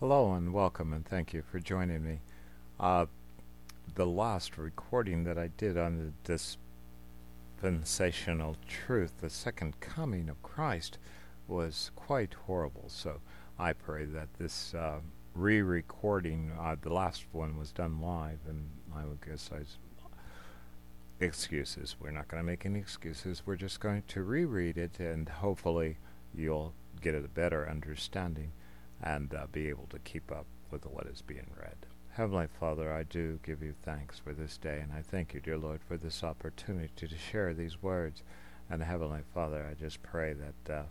Hello and welcome, and thank you for joining me. Uh, the last recording that I did on the dispensational truth, the second coming of Christ, was quite horrible. So I pray that this uh, re recording, uh, the last one was done live, and I would guess I. Excuses. We're not going to make any excuses. We're just going to reread it, and hopefully you'll get a better understanding and uh, be able to keep up with what is being read. Heavenly Father, I do give you thanks for this day, and I thank you, dear Lord, for this opportunity to share these words. And Heavenly Father, I just pray that uh,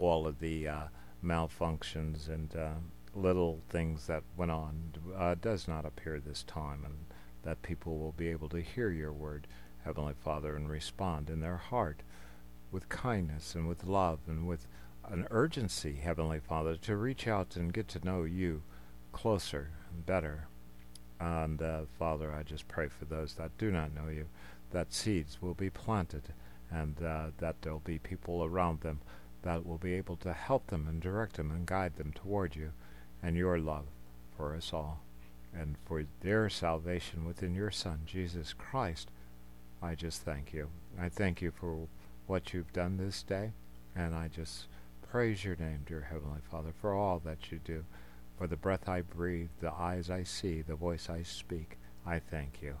all of the uh, malfunctions and uh, little things that went on uh, does not appear this time, and that people will be able to hear your word, Heavenly Father, and respond in their heart with kindness and with love and with an urgency, Heavenly Father, to reach out and get to know you closer and better. And uh, Father, I just pray for those that do not know you, that seeds will be planted and uh, that there'll be people around them that will be able to help them and direct them and guide them toward you and your love for us all and for their salvation within your Son, Jesus Christ. I just thank you. I thank you for what you've done this day, and I just praise your name, dear Heavenly Father, for all that you do. For the breath I breathe, the eyes I see, the voice I speak, I thank you.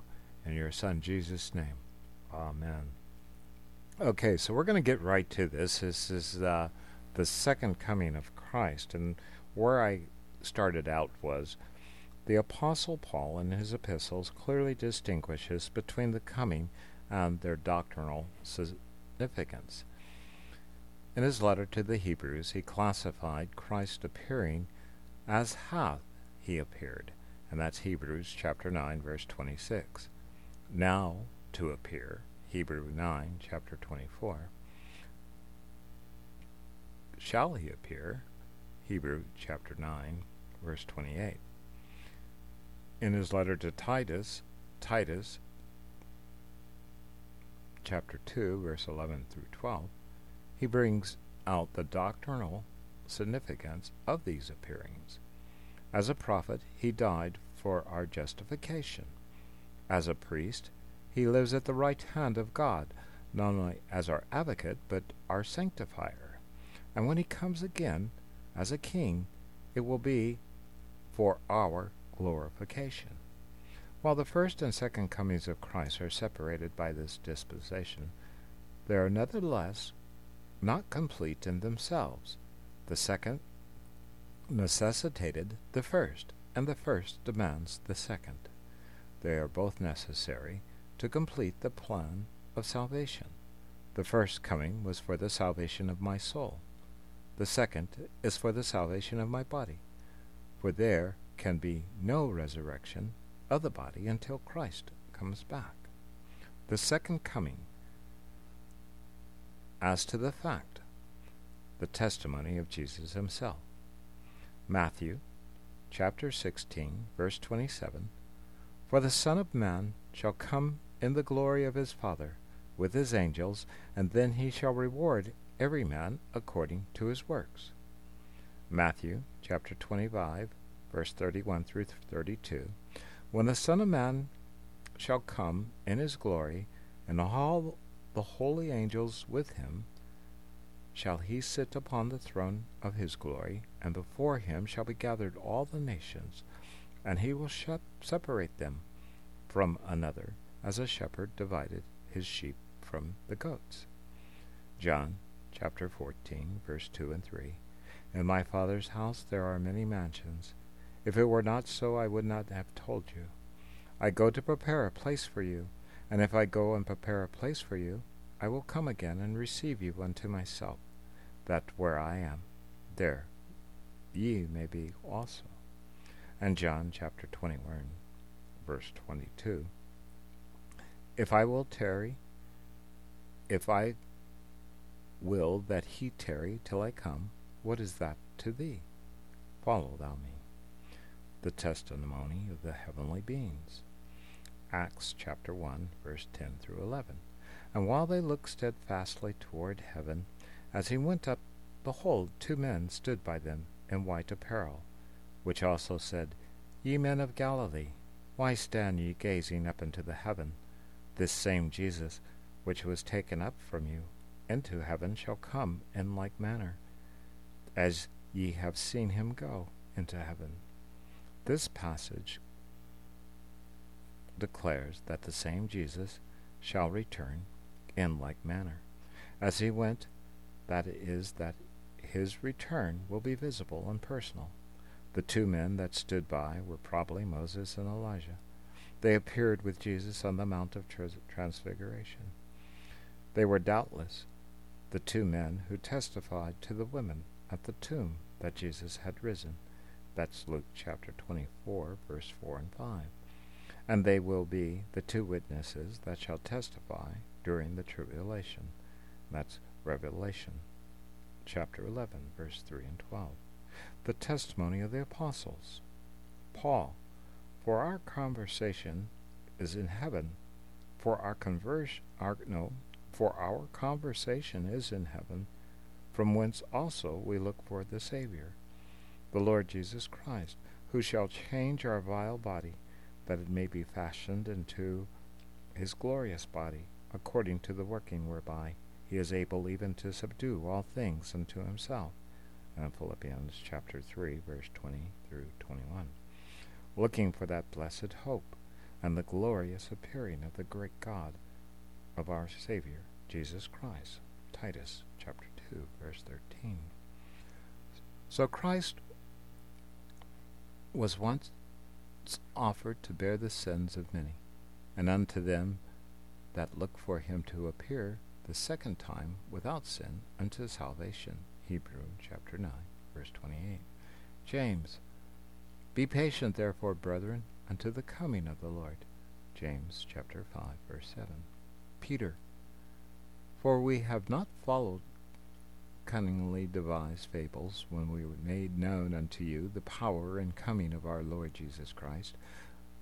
In your Son, Jesus' name. Amen. Okay, so we're going to get right to this. This is uh, the second coming of Christ. And where I started out was the Apostle Paul in his epistles clearly distinguishes between the coming and their doctrinal significance. In his letter to the Hebrews, he classified Christ appearing as hath he appeared, and that's Hebrews chapter 9 verse 26. Now to appear, Hebrew 9 chapter 24. Shall he appear, Hebrew chapter 9 verse 28. In his letter to Titus, Titus chapter 2 verse 11 through 12, he brings out the doctrinal significance of these appearings. As a prophet, he died for our justification. As a priest, he lives at the right hand of God, not only as our advocate, but our sanctifier. And when he comes again, as a king, it will be for our glorification. While the first and second comings of Christ are separated by this dispensation, they are nevertheless not complete in themselves. The second necessitated the first, and the first demands the second. They are both necessary to complete the plan of salvation. The first coming was for the salvation of my soul. The second is for the salvation of my body. For there can be no resurrection of the body until Christ comes back. The second coming as to the fact, the testimony of Jesus himself. Matthew chapter 16, verse 27 For the Son of Man shall come in the glory of his Father with his angels, and then he shall reward every man according to his works. Matthew chapter 25, verse 31 through 32 When the Son of Man shall come in his glory, and all the holy angels with him, shall he sit upon the throne of his glory, and before him shall be gathered all the nations, and he will shep- separate them from another, as a shepherd divided his sheep from the goats. John chapter 14, verse 2 and 3. In my Father's house there are many mansions. If it were not so, I would not have told you. I go to prepare a place for you. And if I go and prepare a place for you, I will come again and receive you unto myself, that where I am, there ye may be also. And John chapter 21, verse 22. If I will tarry, if I will that he tarry till I come, what is that to thee? Follow thou me. The testimony of the heavenly beings. Acts chapter 1, verse 10 through 11. And while they looked steadfastly toward heaven, as he went up, behold, two men stood by them in white apparel, which also said, Ye men of Galilee, why stand ye gazing up into the heaven? This same Jesus, which was taken up from you into heaven, shall come in like manner, as ye have seen him go into heaven. This passage declares that the same Jesus shall return in like manner. As he went, that is, that his return will be visible and personal. The two men that stood by were probably Moses and Elijah. They appeared with Jesus on the Mount of Transfiguration. They were doubtless the two men who testified to the women at the tomb that Jesus had risen. That's Luke chapter 24, verse 4 and 5. And they will be the two witnesses that shall testify during the tribulation. That's Revelation chapter 11, verse 3 and 12. The testimony of the apostles. Paul, for our conversation is in heaven, for our conversion, our, no, for our conversation is in heaven, from whence also we look for the Savior, the Lord Jesus Christ, who shall change our vile body, that it may be fashioned into his glorious body, according to the working whereby he is able even to subdue all things unto himself. And Philippians chapter 3, verse 20 through 21. Looking for that blessed hope and the glorious appearing of the great God of our Savior, Jesus Christ. Titus chapter 2, verse 13. So Christ was once offered to bear the sins of many, and unto them that look for him to appear the second time without sin unto salvation. Hebrew chapter 9, verse 28. James, be patient therefore, brethren, unto the coming of the Lord. James chapter 5, verse 7. Peter, for we have not followed cunningly devised fables when we made known unto you the power and coming of our Lord Jesus Christ,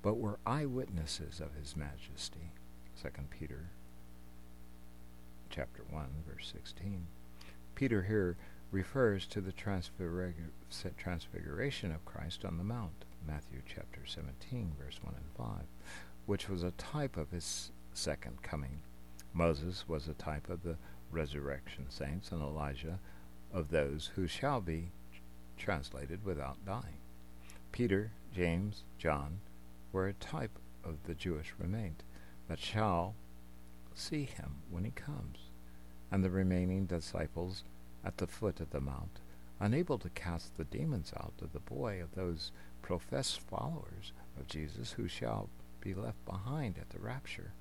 but were eyewitnesses of his majesty. 2 Peter chapter 1 verse 16. Peter here refers to the transfiguration of Christ on the Mount, Matthew chapter 17 verse 1 and 5, which was a type of his second coming. Moses was a type of the resurrection saints, and Elijah of those who shall be translated without dying. Peter, James, John were a type of the Jewish remained that shall see him when he comes, and the remaining disciples at the foot of the mount, unable to cast the demons out of the boy of those professed followers of Jesus who shall be left behind at the rapture,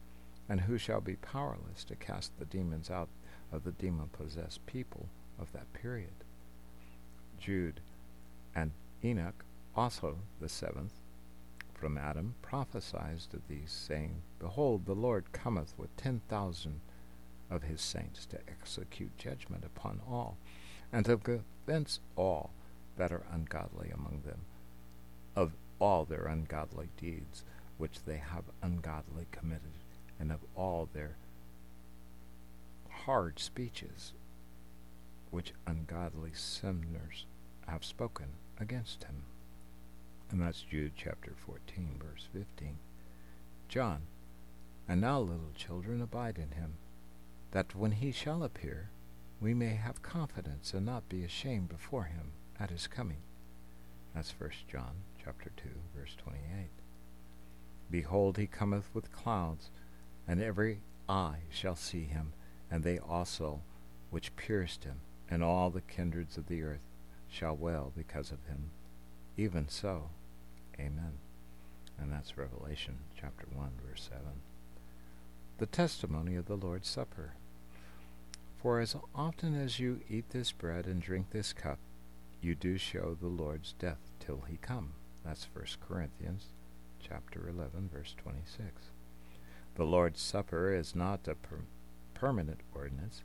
and who shall be powerless to cast the demons out of the demon possessed people of that period. Jude and Enoch, also the seventh, from Adam prophesied of these, saying, Behold, the Lord cometh with ten thousand of his saints to execute judgment upon all, and to convince all that are ungodly among them of all their ungodly deeds which they have ungodly committed, and of all their hard speeches which ungodly sinners have spoken against him. And that's Jude chapter 14, verse 15. John, and now, little children, abide in him, that when he shall appear, we may have confidence and not be ashamed before him at his coming. That's 1 John chapter 2, verse 28. Behold, he cometh with clouds, and every eye shall see him, and they also which pierced him, and all the kindreds of the earth shall wail because of him. Even so, Amen. And that's Revelation chapter 1, verse 7. The testimony of the Lord's Supper. For as often as you eat this bread and drink this cup, you do show the Lord's death till he come. That's 1 Corinthians chapter 11, verse 26. The Lord's Supper is not a per- permanent ordinance.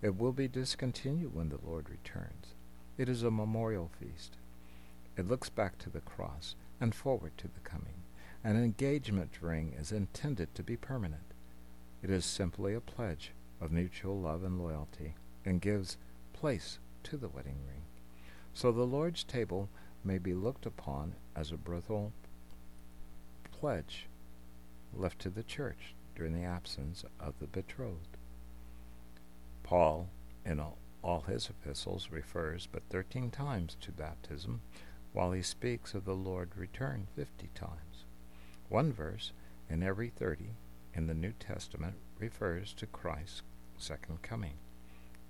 It will be discontinued when the Lord returns. It is a memorial feast. It looks back to the cross and forward to the coming. An engagement ring is intended to be permanent. It is simply a pledge of mutual love and loyalty and gives place to the wedding ring. So the Lord's table may be looked upon as a brutal pledge left to the church during the absence of the betrothed. Paul, in all, all his epistles, refers but thirteen times to baptism, while he speaks of the Lord return fifty times. One verse in every thirty in the New Testament refers to Christ's second coming.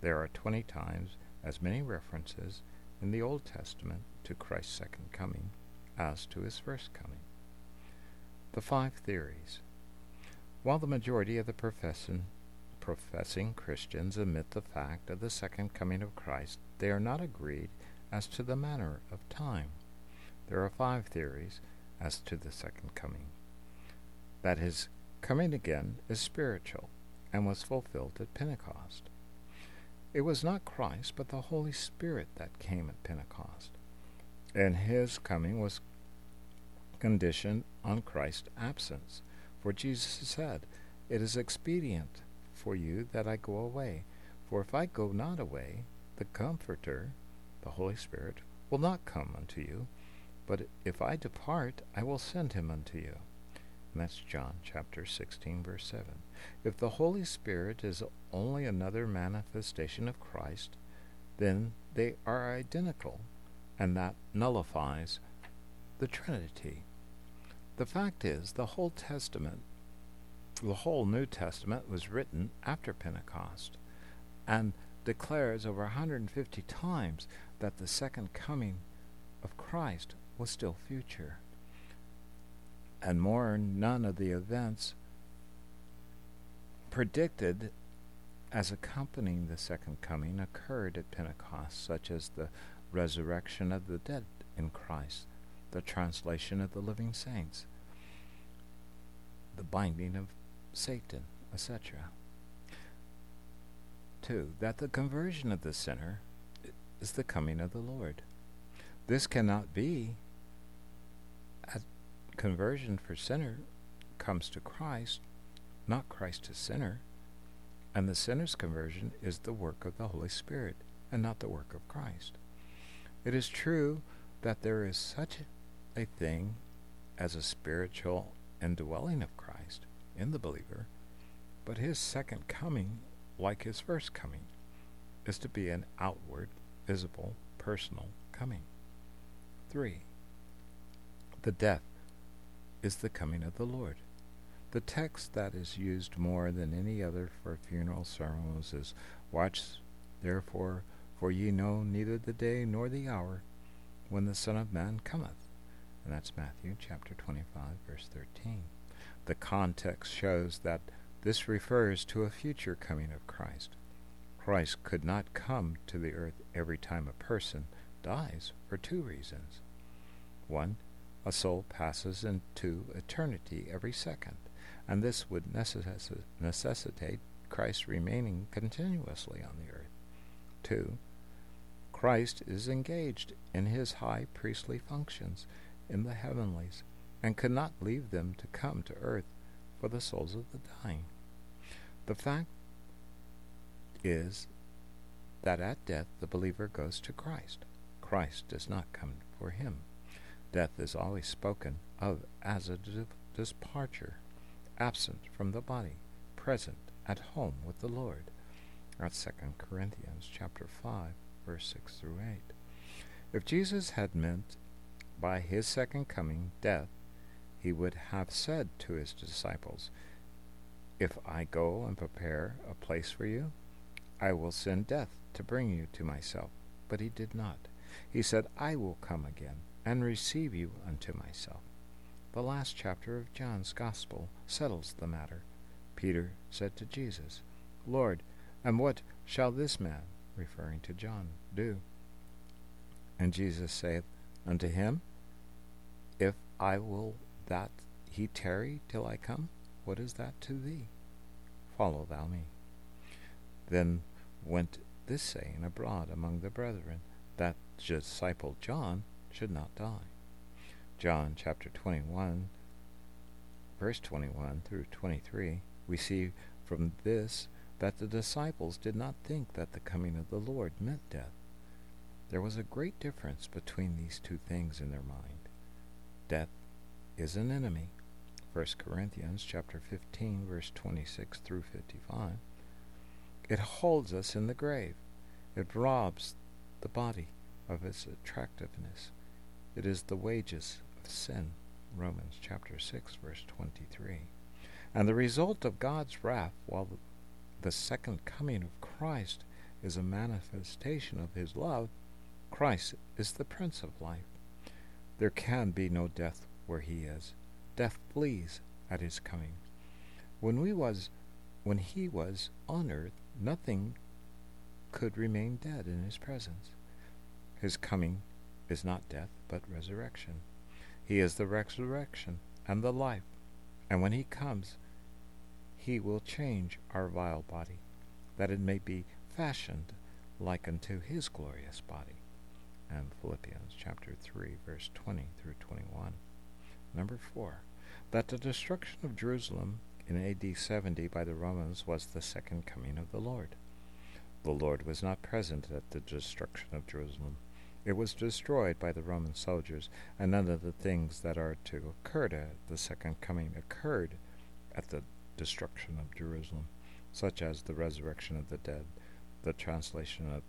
There are twenty times as many references in the Old Testament to Christ's second coming as to his first coming. The five theories. While the majority of the professing, professing Christians admit the fact of the second coming of Christ, they are not agreed as to the manner of time. There are five theories as to the second coming. That his coming again is spiritual and was fulfilled at Pentecost. It was not Christ, but the Holy Spirit that came at Pentecost, and his coming was conditioned on Christ's absence. For Jesus said, It is expedient for you that I go away. For if I go not away, the Comforter, the Holy Spirit, will not come unto you. But if I depart, I will send him unto you. And that's John chapter 16, verse 7. If the Holy Spirit is only another manifestation of Christ, then they are identical, and that nullifies the Trinity. The fact is, the whole Testament, the whole New Testament was written after Pentecost and declares over 150 times that the second coming of Christ was still future. And more, none of the events predicted as accompanying the second coming occurred at Pentecost, such as the resurrection of the dead in Christ, the translation of the living saints, the binding of Satan, etc. Two, that the conversion of the sinner is the coming of the Lord. This cannot be a conversion for sinner comes to Christ, not Christ to sinner, and the sinner's conversion is the work of the Holy Spirit and not the work of Christ. It is true that there is such a thing as a spiritual indwelling of in the believer, but his second coming, like his first coming, is to be an outward, visible, personal coming. 3. The death is the coming of the Lord. The text that is used more than any other for funeral ceremonies is, Watch therefore, for ye know neither the day nor the hour when the Son of Man cometh. And that's Matthew chapter 25, verse 13. The context shows that this refers to a future coming of Christ. Christ could not come to the earth every time a person dies for two reasons. One, a soul passes into eternity every second, and this would necess- necessitate Christ remaining continuously on the earth. 2. Christ is engaged in his high priestly functions in the heavenlies and could not leave them to come to earth for the souls of the dying. The fact is that at death the believer goes to Christ. Christ does not come for him. Death is always spoken of as a departure, absent from the body, present at home with the Lord. That's 2 Corinthians chapter 5, verse 6 through 8. If Jesus had meant by his second coming death, he would have said to his disciples, If I go and prepare a place for you, I will send death to bring you to myself. But he did not. He said, I will come again and receive you unto myself. The last chapter of John's Gospel settles the matter. Peter said to Jesus, Lord, and what shall this man, referring to John, do? And Jesus saith unto him, If I will that he tarry till I come, what is that to thee? Follow thou me. Then went this saying abroad among the brethren, that disciple John should not die. John chapter 21, verse 21 through 23, we see from this that the disciples did not think that the coming of the Lord meant death. There was a great difference between these two things in their mind. Death is an enemy. 1 Corinthians chapter 15 verse 26 through 55. It holds us in the grave. It robs the body of its attractiveness. It is the wages of sin. Romans chapter 6 verse 23. And the result of God's wrath while the second coming of Christ is a manifestation of his love, Christ is the Prince of life. There can be no death where he is. Death flees at his coming. When we was when he was on earth, nothing could remain dead in his presence. His coming is not death, but resurrection. He is the resurrection and the life. And when he comes, he will change our vile body, that it may be fashioned like unto his glorious body. And Philippians chapter 3, verse 20 through 21. Number 4. That the destruction of Jerusalem in AD 70 by the Romans was the second coming of the Lord. The Lord was not present at the destruction of Jerusalem. It was destroyed by the Roman soldiers, and none of the things that are to occur at the second coming occurred at the destruction of Jerusalem, such as the resurrection of the dead, the translation of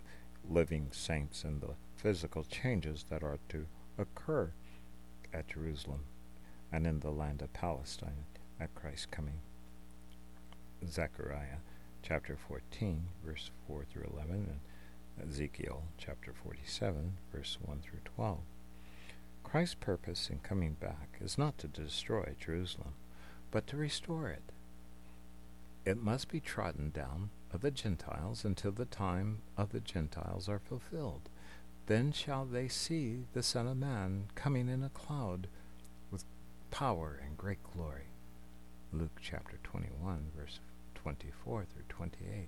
living saints, and the physical changes that are to occur at Jerusalem and in the land of Palestine at Christ's coming. Zechariah chapter 14, verse 4 through 11, and Ezekiel chapter 47, verse 1 through 12. Christ's purpose in coming back is not to destroy Jerusalem, but to restore it. It must be trodden down of the Gentiles until the time of the Gentiles are fulfilled. Then shall they see the Son of Man coming in a cloud power and great glory. Luke chapter 21, verse 24 through 28.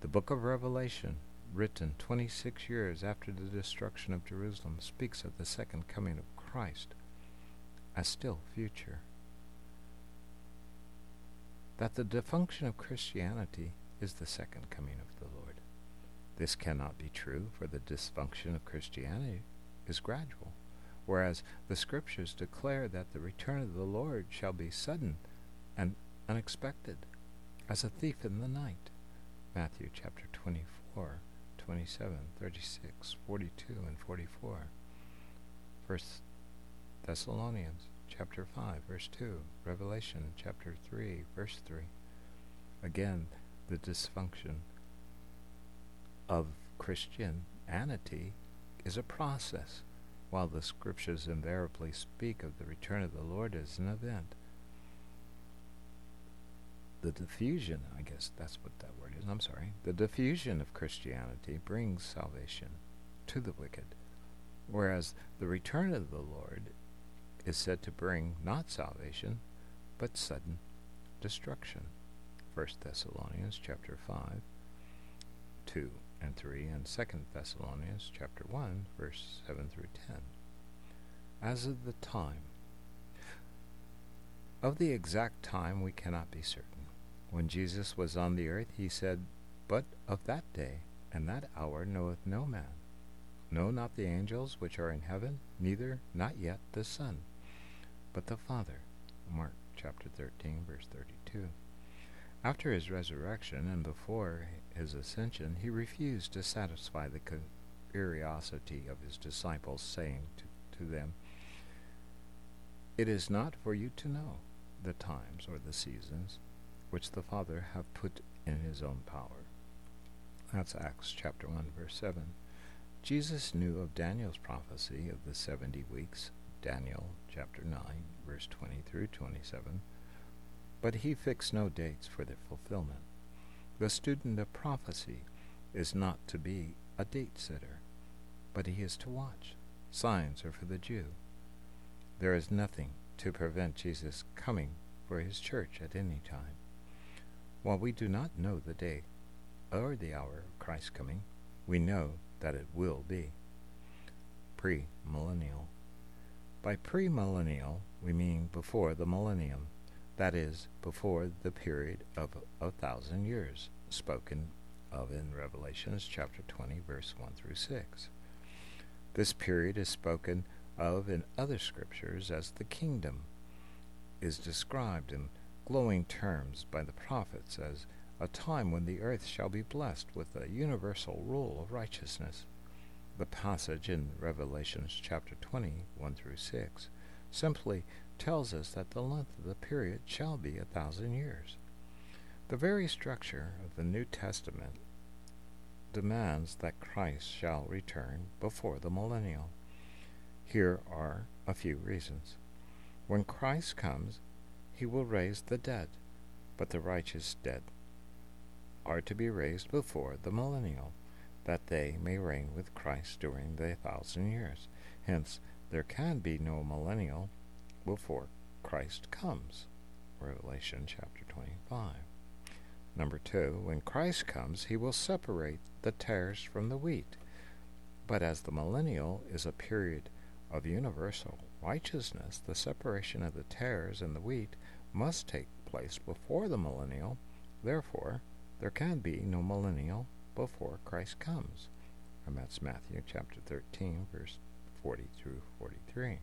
The book of Revelation, written 26 years after the destruction of Jerusalem, speaks of the second coming of Christ as still future. That the defunction of Christianity is the second coming of the Lord. This cannot be true, for the dysfunction of Christianity is gradual, whereas the Scriptures declare that the return of the Lord shall be sudden and unexpected as a thief in the night. Matthew chapter 24, 27, 36, 42, and 44. First Thessalonians chapter 5, verse 2. Revelation chapter 3, verse 3. Again, the dysfunction of Christianity is a process, while the scriptures invariably speak of the return of the Lord as an event. The diffusion, I guess that's what that word is, I'm sorry, the diffusion of Christianity brings salvation to the wicked, whereas the return of the Lord is said to bring not salvation, but sudden destruction. 1 Thessalonians chapter 5, 2 and 3, and 2 Thessalonians chapter 1, verse 7 through 10. As of the time, of the exact time we cannot be certain. When Jesus was on the earth, he said, But of that day and that hour knoweth no man, no, not the angels which are in heaven, neither not yet the Son, but the Father. Mark chapter 13, verse 32. After his resurrection and before his ascension, he refused to satisfy the curiosity of his disciples, saying to, to them, It is not for you to know the times or the seasons which the Father hath put in his own power. That's Acts chapter 1, verse 7. Jesus knew of Daniel's prophecy of the seventy weeks, Daniel chapter 9, verse 20 through 27, but he fixed no dates for their fulfillment. The student of prophecy is not to be a date setter, but he is to watch. Signs are for the Jew. There is nothing to prevent Jesus coming for his church at any time. While we do not know the day or the hour of Christ's coming, we know that it will be. Pre-millennial. By pre-millennial, we mean before the millennium, that is, before the period of a thousand years, spoken of in Revelations chapter 20, verse 1 through 6. This period is spoken of in other scriptures as the kingdom, is described in glowing terms by the prophets as a time when the earth shall be blessed with a universal rule of righteousness. The passage in Revelations chapter 20, 1 through 6, simply tells us that the length of the period shall be a thousand years. The very structure of the New Testament demands that Christ shall return before the millennial. Here are a few reasons. When Christ comes, he will raise the dead, but the righteous dead are to be raised before the millennial, that they may reign with Christ during the thousand years. Hence, there can be no millennial before Christ comes. Revelation chapter 25. Number two, when Christ comes, he will separate the tares from the wheat. But as the millennial is a period of universal righteousness, the separation of the tares and the wheat must take place before the millennial. Therefore, there can be no millennial before Christ comes. And that's Matthew chapter 13, verse 40 through 43.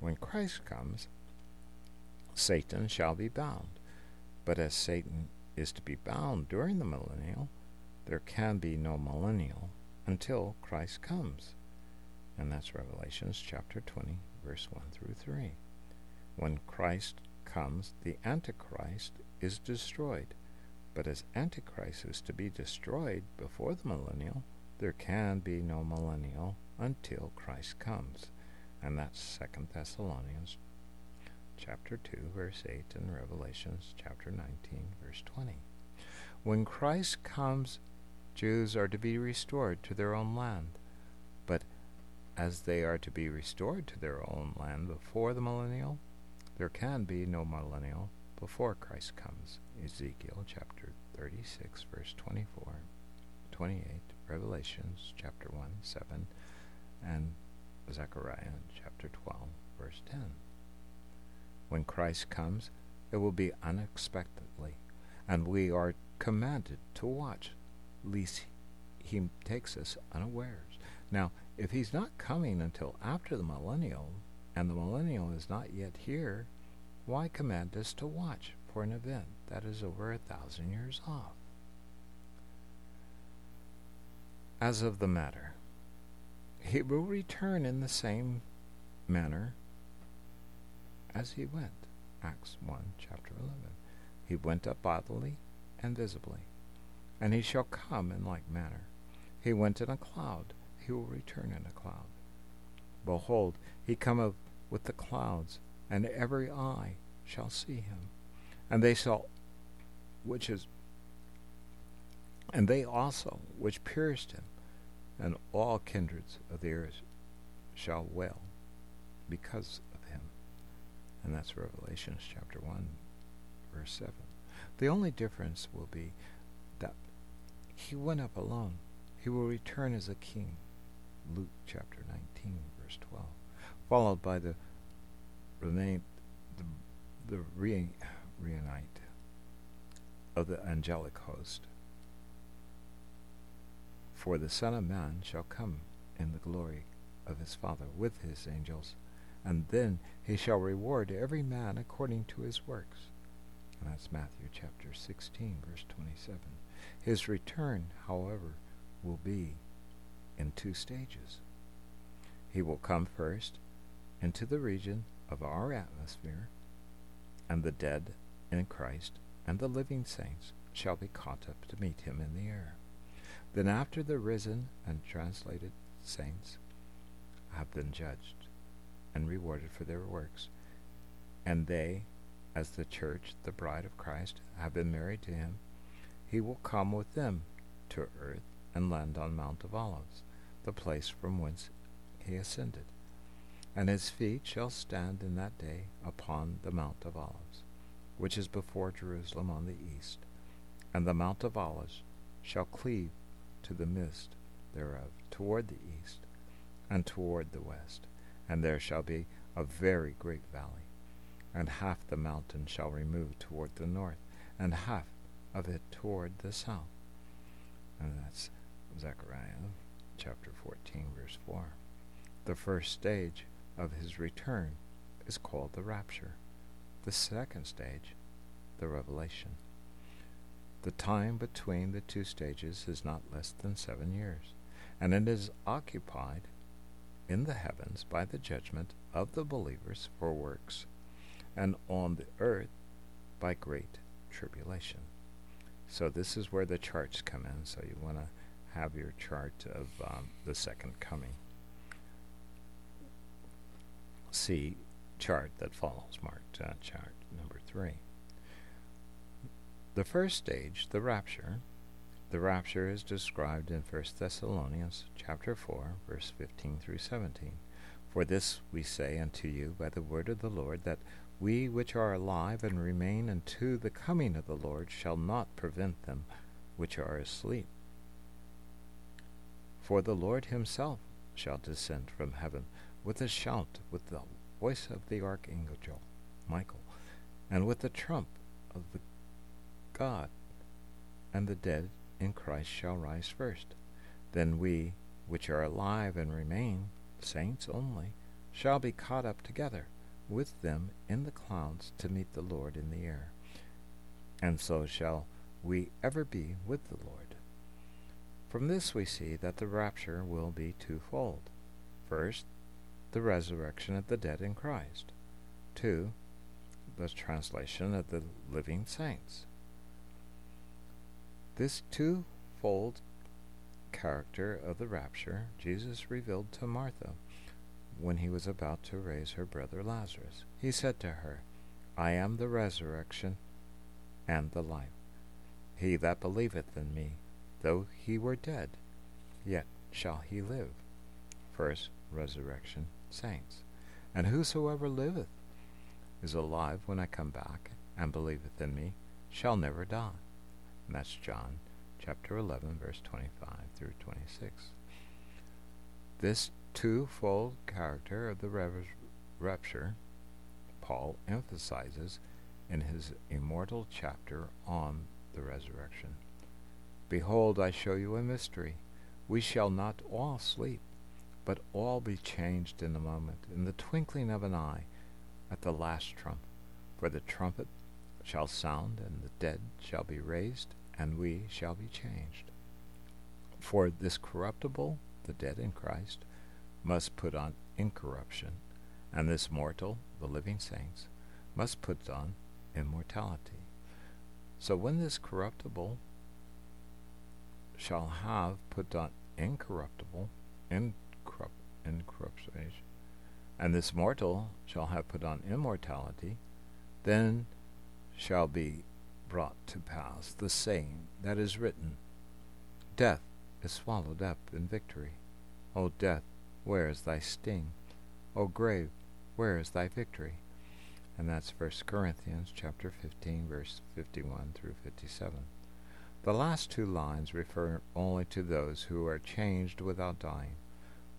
When Christ comes, Satan shall be bound. But as Satan is to be bound during the millennial, there can be no millennial until Christ comes. And that's Revelations chapter 20, verse 1 through 3. When Christ comes, the Antichrist is destroyed. But as Antichrist is to be destroyed before the millennial, there can be no millennial until Christ comes. And that's 2 Thessalonians chapter 2 verse 8 and Revelations chapter 19 verse 20. When Christ comes, Jews are to be restored to their own land. But as they are to be restored to their own land before the millennial, there can be no millennial before Christ comes. Ezekiel chapter 36 verse 24, 28, Revelations chapter 1 7, and Zechariah chapter 12 verse 10. When Christ comes, it will be unexpectedly, and we are commanded to watch, lest he takes us unawares. Now, if he's not coming until after the millennial, and the millennial is not yet here, why command us to watch for an event that is over a thousand years off? As of the matter, he will return in the same manner as he went. Acts 1, chapter 11. He went up bodily and visibly, and he shall come in like manner. He went in a cloud, he will return in a cloud. Behold, he cometh with the clouds, and every eye shall see him. And they shall, which is, and they also which pierced him, and all kindreds of the earth shall wail because of him. and that's Revelations chapter 1, verse 7. The only difference will be that he went up alone. He will return as a king. Luke chapter 19, verse 12. Followed by the remain the, the re, reunite of the angelic host. For the Son of Man shall come in the glory of his Father with his angels and then he shall reward every man according to his works. And that's Matthew chapter 16, verse 27. His return, however, will be in two stages. He will come first into the region of our atmosphere, and the dead in Christ and the living saints shall be caught up to meet him in the air. Then, after the risen and translated saints have been judged, and rewarded for their works. And they, as the church, the bride of Christ, have been married to him, he will come with them to earth and land on Mount of Olives, the place from whence he ascended. And his feet shall stand in that day upon the Mount of Olives, which is before Jerusalem on the east. And the Mount of Olives shall cleave to the midst thereof toward the east and toward the west and there shall be a very great valley, and half the mountain shall remove toward the north, and half of it toward the south. And that's Zechariah chapter 14, verse 4. The first stage of his return is called the rapture. The second stage, the revelation. The time between the two stages is not less than seven years, and it is occupied in the heavens by the judgment of the believers for works, and on the earth by great tribulation. So this is where the charts come in. So you want to have your chart of um, the second coming. See chart that follows, marked uh, chart number three. The first stage, the rapture. The rapture is described in 1 Thessalonians chapter 4, verse 15 through 17. For this we say unto you by the word of the Lord, that we which are alive and remain unto the coming of the Lord shall not prevent them which are asleep. For the Lord himself shall descend from heaven with a shout, with the voice of the archangel Michael, and with the trump of the God, and the dead in Christ shall rise first. Then we, which are alive and remain, saints only, shall be caught up together with them in the clouds to meet the Lord in the air. And so shall we ever be with the Lord. From this we see that the rapture will be twofold. First, the resurrection of the dead in Christ. Two, the translation of the living saints. This twofold character of the rapture Jesus revealed to Martha when he was about to raise her brother Lazarus. He said to her, I am the resurrection and the life. He that believeth in me, though he were dead, yet shall he live. First resurrection saints. And whosoever liveth is alive when I come back, and believeth in me, shall never die. And that's John chapter 11, verse 25 through 26. This twofold character of the rapture Paul emphasizes in his immortal chapter on the resurrection. Behold, I show you a mystery. We shall not all sleep, but all be changed in a moment, in the twinkling of an eye, at the last trump. For the trumpet shall sound, and the dead shall be raised, and we shall be changed. For this corruptible, the dead in Christ, must put on incorruption, and this mortal, the living saints, must put on immortality. So when this corruptible shall have put on incorruptible, incorrupt, incorruption, and this mortal shall have put on immortality, then shall be brought to pass the saying that is written, Death is swallowed up in victory. O death, where is thy sting? O grave, where is thy victory? And that's 1 Corinthians chapter 15 verse 51 through 57. The last two lines refer only to those who are changed without dying,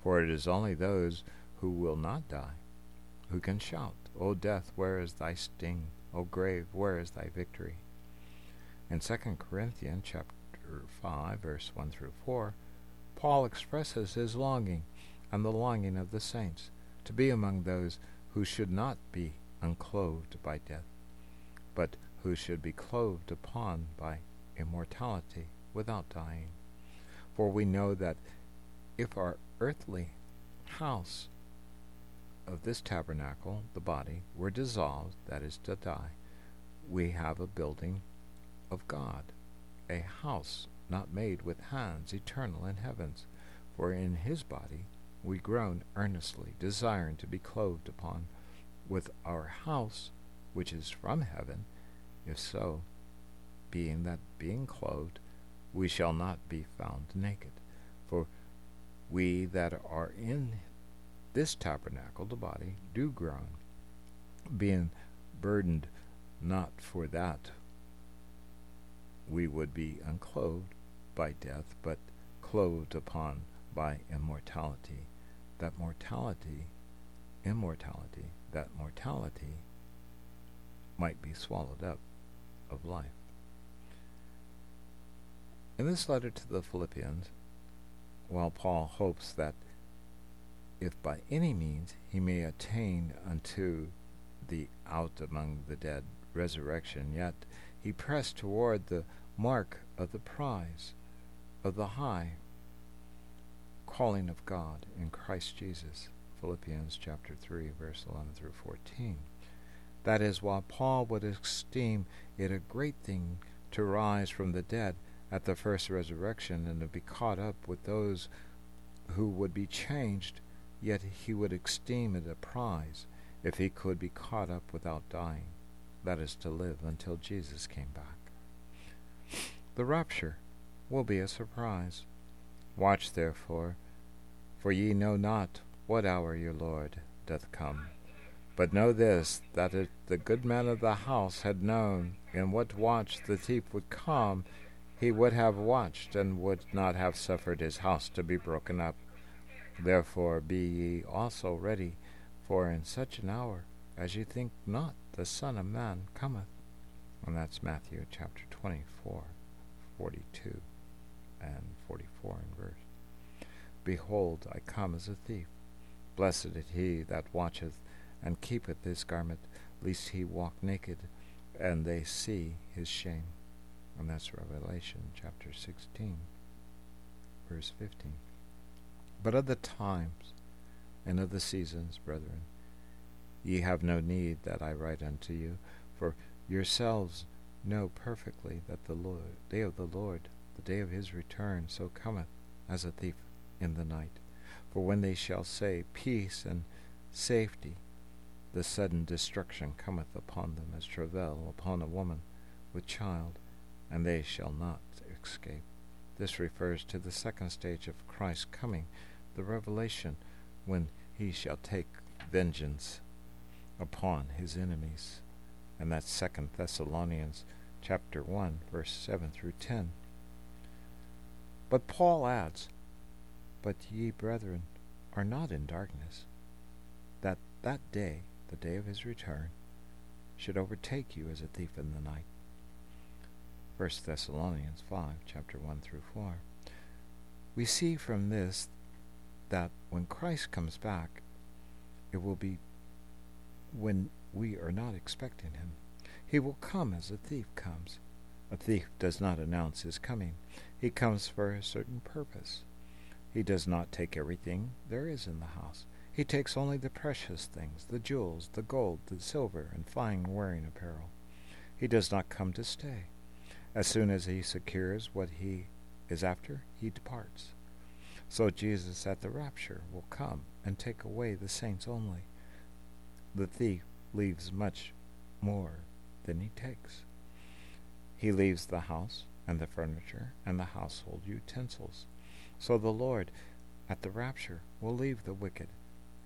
for it is only those who will not die who can shout, O death, where is thy sting? O grave, where is thy victory? In 2 Corinthians chapter 5 verse 1 through 4, Paul expresses his longing and the longing of the saints, to be among those who should not be unclothed by death, but who should be clothed upon by immortality without dying. For we know that if our earthly house of this tabernacle, the body, were dissolved, that is to die, we have a building of God, a house not made with hands, eternal in heavens. For in his body we groan earnestly, desiring to be clothed upon with our house which is from heaven, if so, being that being clothed, we shall not be found naked. For we that are in this tabernacle, the body, do groan, being burdened not for that we would be unclothed by death, but clothed upon by immortality that mortality, immortality, that mortality might be swallowed up of life. In this letter to the Philippians, while Paul hopes that if by any means he may attain unto the out among the dead resurrection, yet he pressed toward the mark of the prize of the high calling of God in Christ Jesus. Philippians chapter 3 verse 11 through 14. That is, why Paul would esteem it a great thing to rise from the dead at the first resurrection and to be caught up with those who would be changed, yet he would esteem it a prize if he could be caught up without dying, that is, to live until Jesus came back. The rapture will be a surprise. Watch therefore, for ye know not what hour your Lord doth come. But know this, that if the good man of the house had known in what watch the thief would come, he would have watched, and would not have suffered his house to be broken up. Therefore be ye also ready, for in such an hour as ye think not the Son of Man cometh. And that's Matthew chapter 24, 42 and 44 in verse. Behold, I come as a thief. Blessed is he that watcheth and keepeth his garment, lest he walk naked, and they see his shame. And that's Revelation chapter 16, verse 15. But of the times and of the seasons, brethren, ye have no need that I write unto you, for yourselves know perfectly that the Lord, day of the Lord, the day of his return, so cometh as a thief in the night. For when they shall say peace and safety, the sudden destruction cometh upon them as travail upon a woman with child, and they shall not escape. This refers to the second stage of Christ's coming, the revelation, when he shall take vengeance upon his enemies. And that's Second Thessalonians chapter 1, verse 7 through 10. But Paul adds, But ye, brethren, are not in darkness, that that day, the day of his return, should overtake you as a thief in the night. 1 Thessalonians 5, chapter 1 through 4. We see from this that when Christ comes back, it will be when we are not expecting him. He will come as a thief comes. A thief does not announce his coming. He comes for a certain purpose. He does not take everything there is in the house. He takes only the precious things, the jewels, the gold, the silver, and fine wearing apparel. He does not come to stay. As soon as he secures what he is after, he departs. So Jesus at the rapture will come and take away the saints only. The thief leaves much more than he takes. He leaves the house and the furniture and the household utensils. So the Lord at the rapture will leave the wicked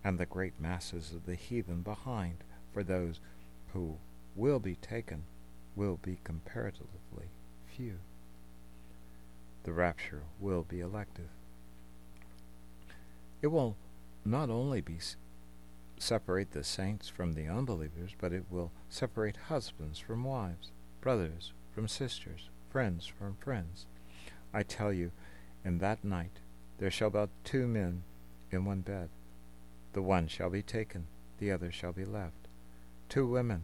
and the great masses of the heathen behind, for those who will be taken will be comparatively few. The rapture will be elective. It will not only be separate the saints from the unbelievers, but it will separate husbands from wives, brothers from sisters, friends from friends. I tell you, in that night there shall be two men in one bed. The one shall be taken, the other shall be left. Two women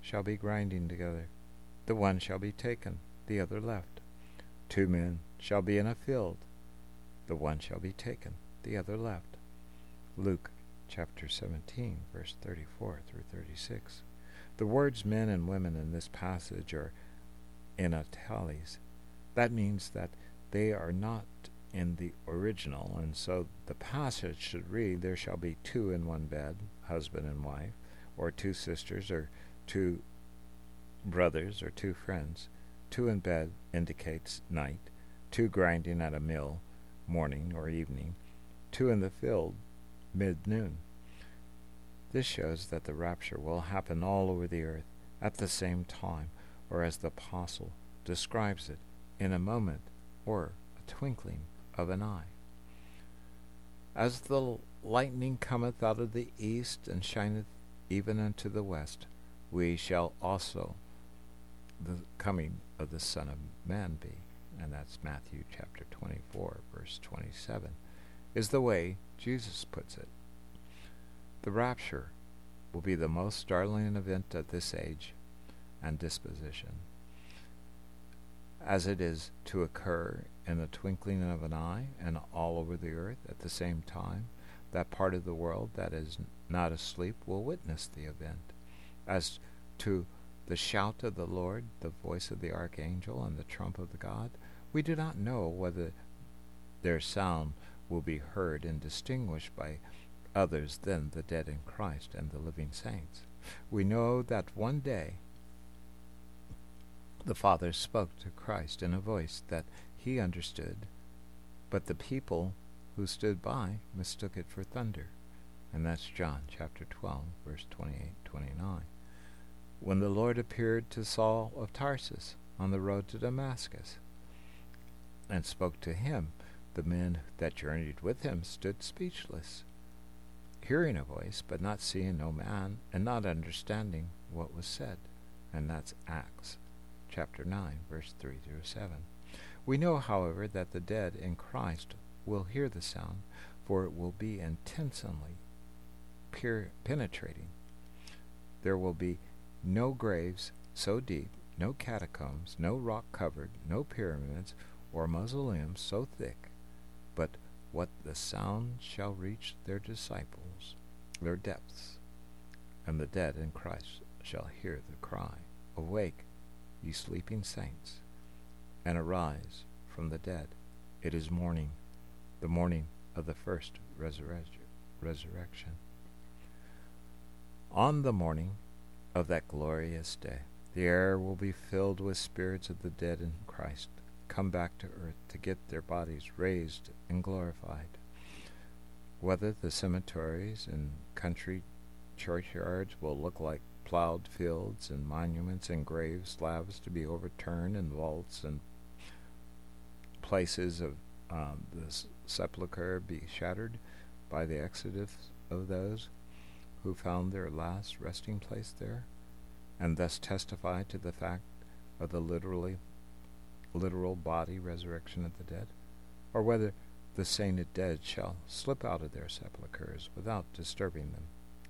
shall be grinding together. The one shall be taken, the other left. Two men shall be in a field. The one shall be taken, the other left. Luke chapter 17, verse 34 through 36. The words men and women in this passage are in italics. That means that they are not in the original, and so the passage should read, There shall be two in one bed, husband and wife, or two sisters, or two brothers, or two friends. Two in bed indicates night, two grinding at a mill, morning or evening, two in the field, mid noon. This shows that the rapture will happen all over the earth at the same time, or as the apostle describes it, in a moment or a twinkling of an eye. As the lightning cometh out of the east and shineth even unto the west, we shall also the coming of the Son of Man be. And that's Matthew chapter 24, verse 27, is the way Jesus puts it. The rapture will be the most startling event at this age and dispensation, as it is to occur in the twinkling of an eye and all over the earth at the same time. That part of the world that is not asleep will witness the event. As to the shout of the Lord, the voice of the archangel, and the trump of the God, we do not know whether their sound will be heard and distinguished by others than the dead in Christ and the living saints. We know that one day the Father spoke to Christ in a voice that he understood, but the people who stood by mistook it for thunder. And that's John chapter 12, verse 28 29. When the Lord appeared to Saul of Tarsus on the road to Damascus and spoke to him, the men that journeyed with him stood speechless, hearing a voice, but not seeing no man, and not understanding what was said. And that's Acts chapter 9, verse 3 through 7. We know, however, that the dead in Christ will hear the sound, for it will be intensely penetrating. There will be no graves so deep, no catacombs, no rock covered, no pyramids or mausoleums so thick what the sound shall reach their disciples, their depths, and the dead in Christ shall hear the cry, Awake, ye sleeping saints, and arise from the dead. It is morning, the morning of the first resurrection. On the morning of that glorious day, the air will be filled with spirits of the dead in Christ come back to earth to get their bodies raised and glorified. Whether the cemeteries and country churchyards will look like plowed fields and monuments and grave slabs to be overturned and vaults and places of um, the sepulchre be shattered by the exodus of those who found their last resting place there, and thus testify to the fact of the literally literal body resurrection of the dead, or whether the sainted dead shall slip out of their sepulchres without disturbing them,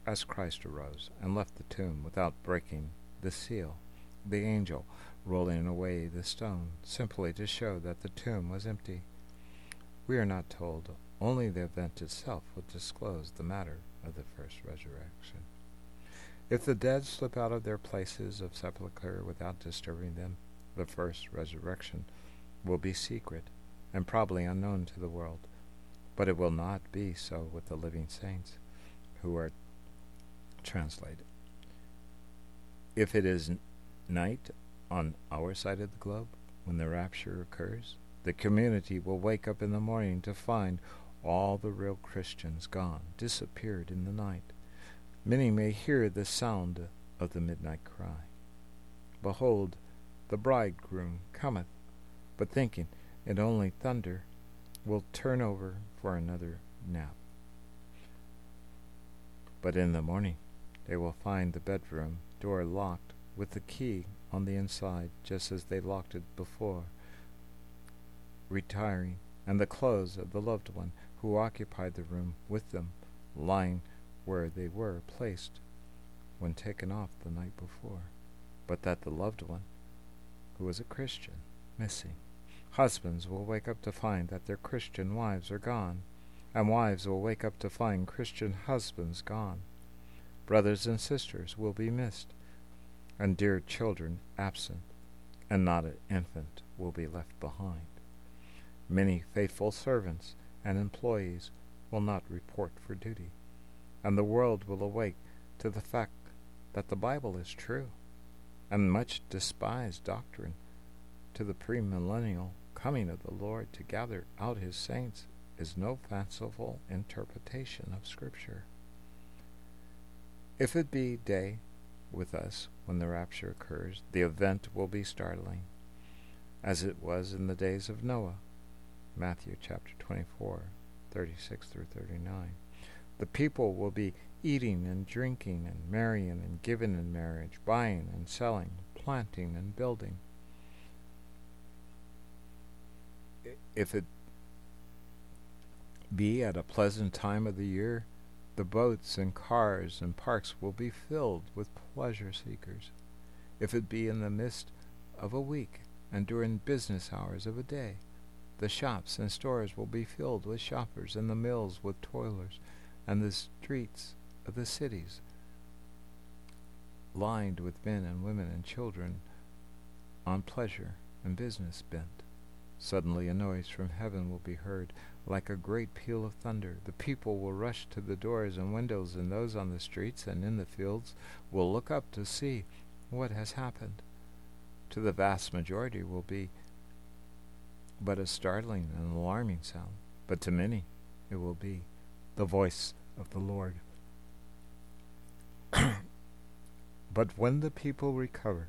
as Christ arose and left the tomb without breaking the seal, the angel rolling away the stone, simply to show that the tomb was empty. We are not told, only the event itself will disclose the matter of the first resurrection. If the dead slip out of their places of sepulchre without disturbing them, the first resurrection, will be secret and probably unknown to the world. But it will not be so with the living saints who are translated. If it is night on our side of the globe when the rapture occurs, the community will wake up in the morning to find all the real Christians gone, disappeared in the night. Many may hear the sound of the midnight cry. Behold, the bridegroom cometh, but thinking it only thunder, will turn over for another nap. But in the morning they will find the bedroom door locked with the key on the inside, just as they locked it before, retiring, and the clothes of the loved one who occupied the room with them lying where they were placed when taken off the night before, but that the loved one who was a Christian, missing. Husbands will wake up to find that their Christian wives are gone, and wives will wake up to find Christian husbands gone. Brothers and sisters will be missed, and dear children absent, and not an infant will be left behind. Many faithful servants and employees will not report for duty, and the world will awake to the fact that the Bible is true and much despised doctrine to the premillennial coming of the Lord to gather out his saints is no fanciful interpretation of Scripture. If it be day with us when the rapture occurs, the event will be startling, as it was in the days of Noah. Matthew chapter 24, 36 through 39. The people will be eating and drinking and marrying and giving in marriage, buying and selling, planting and building. If it be at a pleasant time of the year, the boats and cars and parks will be filled with pleasure seekers. If it be in the midst of a week and during business hours of a day, the shops and stores will be filled with shoppers, and the mills with toilers, and the streets of the cities lined with men and women and children on pleasure and business bent. Suddenly a noise from heaven will be heard, like a great peal of thunder. The people will rush to the doors and windows, and those on the streets and in the fields will look up to see what has happened. To the vast majority will be but a startling and alarming sound, but to many it will be the voice of the Lord. but when the people recover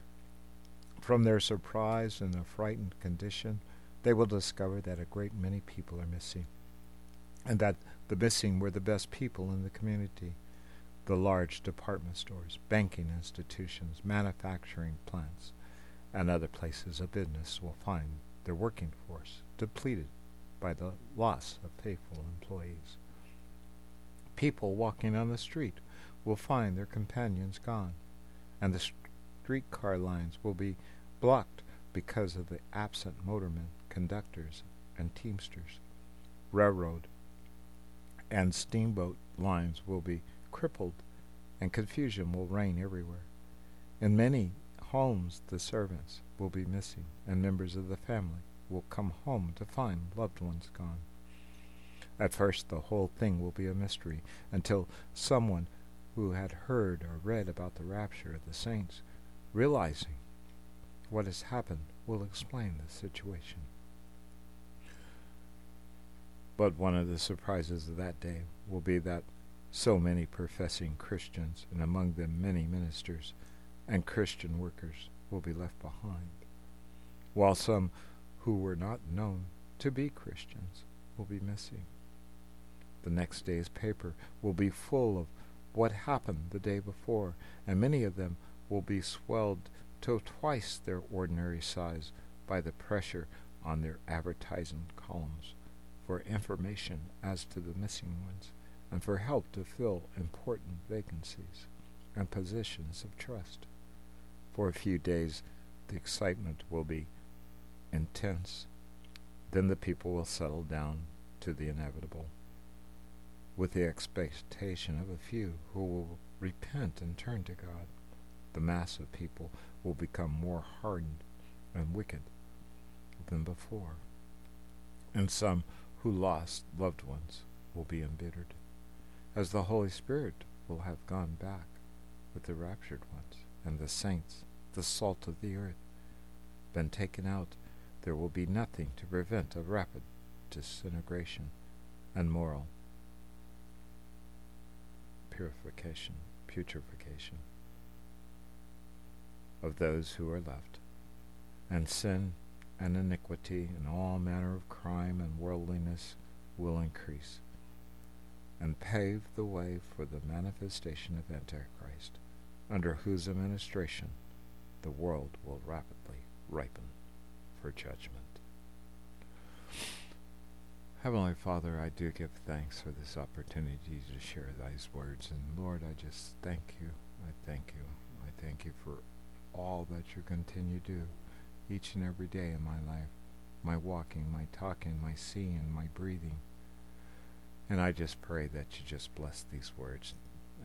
from their surprised and affrighted condition, they will discover that a great many people are missing, and that the missing were the best people in the community. The large department stores, banking institutions, manufacturing plants, and other places of business will find their working force depleted by the loss of faithful employees. People walking on the street will find their companions gone, and the streetcar lines will be blocked because of the absent motormen, conductors, and teamsters. Railroad and steamboat lines will be crippled, and confusion will reign everywhere. In many homes, the servants will be missing, and members of the family will come home to find loved ones gone. At first, the whole thing will be a mystery until someone who had heard or read about the rapture of the saints, realizing what has happened, will explain the situation. But one of the surprises of that day will be that so many professing Christians, and among them many ministers and Christian workers, will be left behind, while some who were not known to be Christians will be missing. The next day's paper will be full of what happened the day before, and many of them will be swelled to twice their ordinary size by the pressure on their advertising columns for information as to the missing ones and for help to fill important vacancies and positions of trust. For a few days, the excitement will be intense. Then the people will settle down to the inevitable, with the expectation of a few who will repent and turn to God. The mass of people will become more hardened and wicked than before, and some who lost loved ones will be embittered, as the Holy Spirit will have gone back with the raptured ones and the saints, the salt of the earth, been taken out there will be nothing to prevent a rapid disintegration and moral purification, putrefaction of those who are left, and sin and iniquity and all manner of crime and worldliness will increase, and pave the way for the manifestation of Antichrist, under whose administration the world will rapidly ripen for judgment. Heavenly Father, I do give thanks for this opportunity to share these words. And Lord, I just thank you. I thank you. I thank you for all that you continue to do each and every day in my life my walking, my talking, my seeing, my breathing. And I just pray that you just bless these words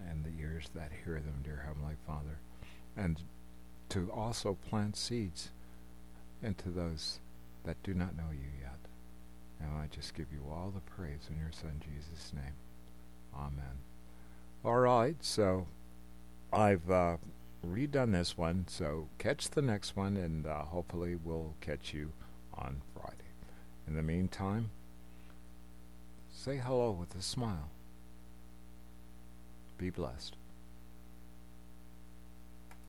and the ears that hear them, dear Heavenly Father. And to also plant seeds into those that do not know you yet. And I just give you all the praise in your Son Jesus' name. Amen. All right, so I've uh, redone this one, so catch the next one, and uh, hopefully we'll catch you on Friday. In the meantime, say hello with a smile. Be blessed.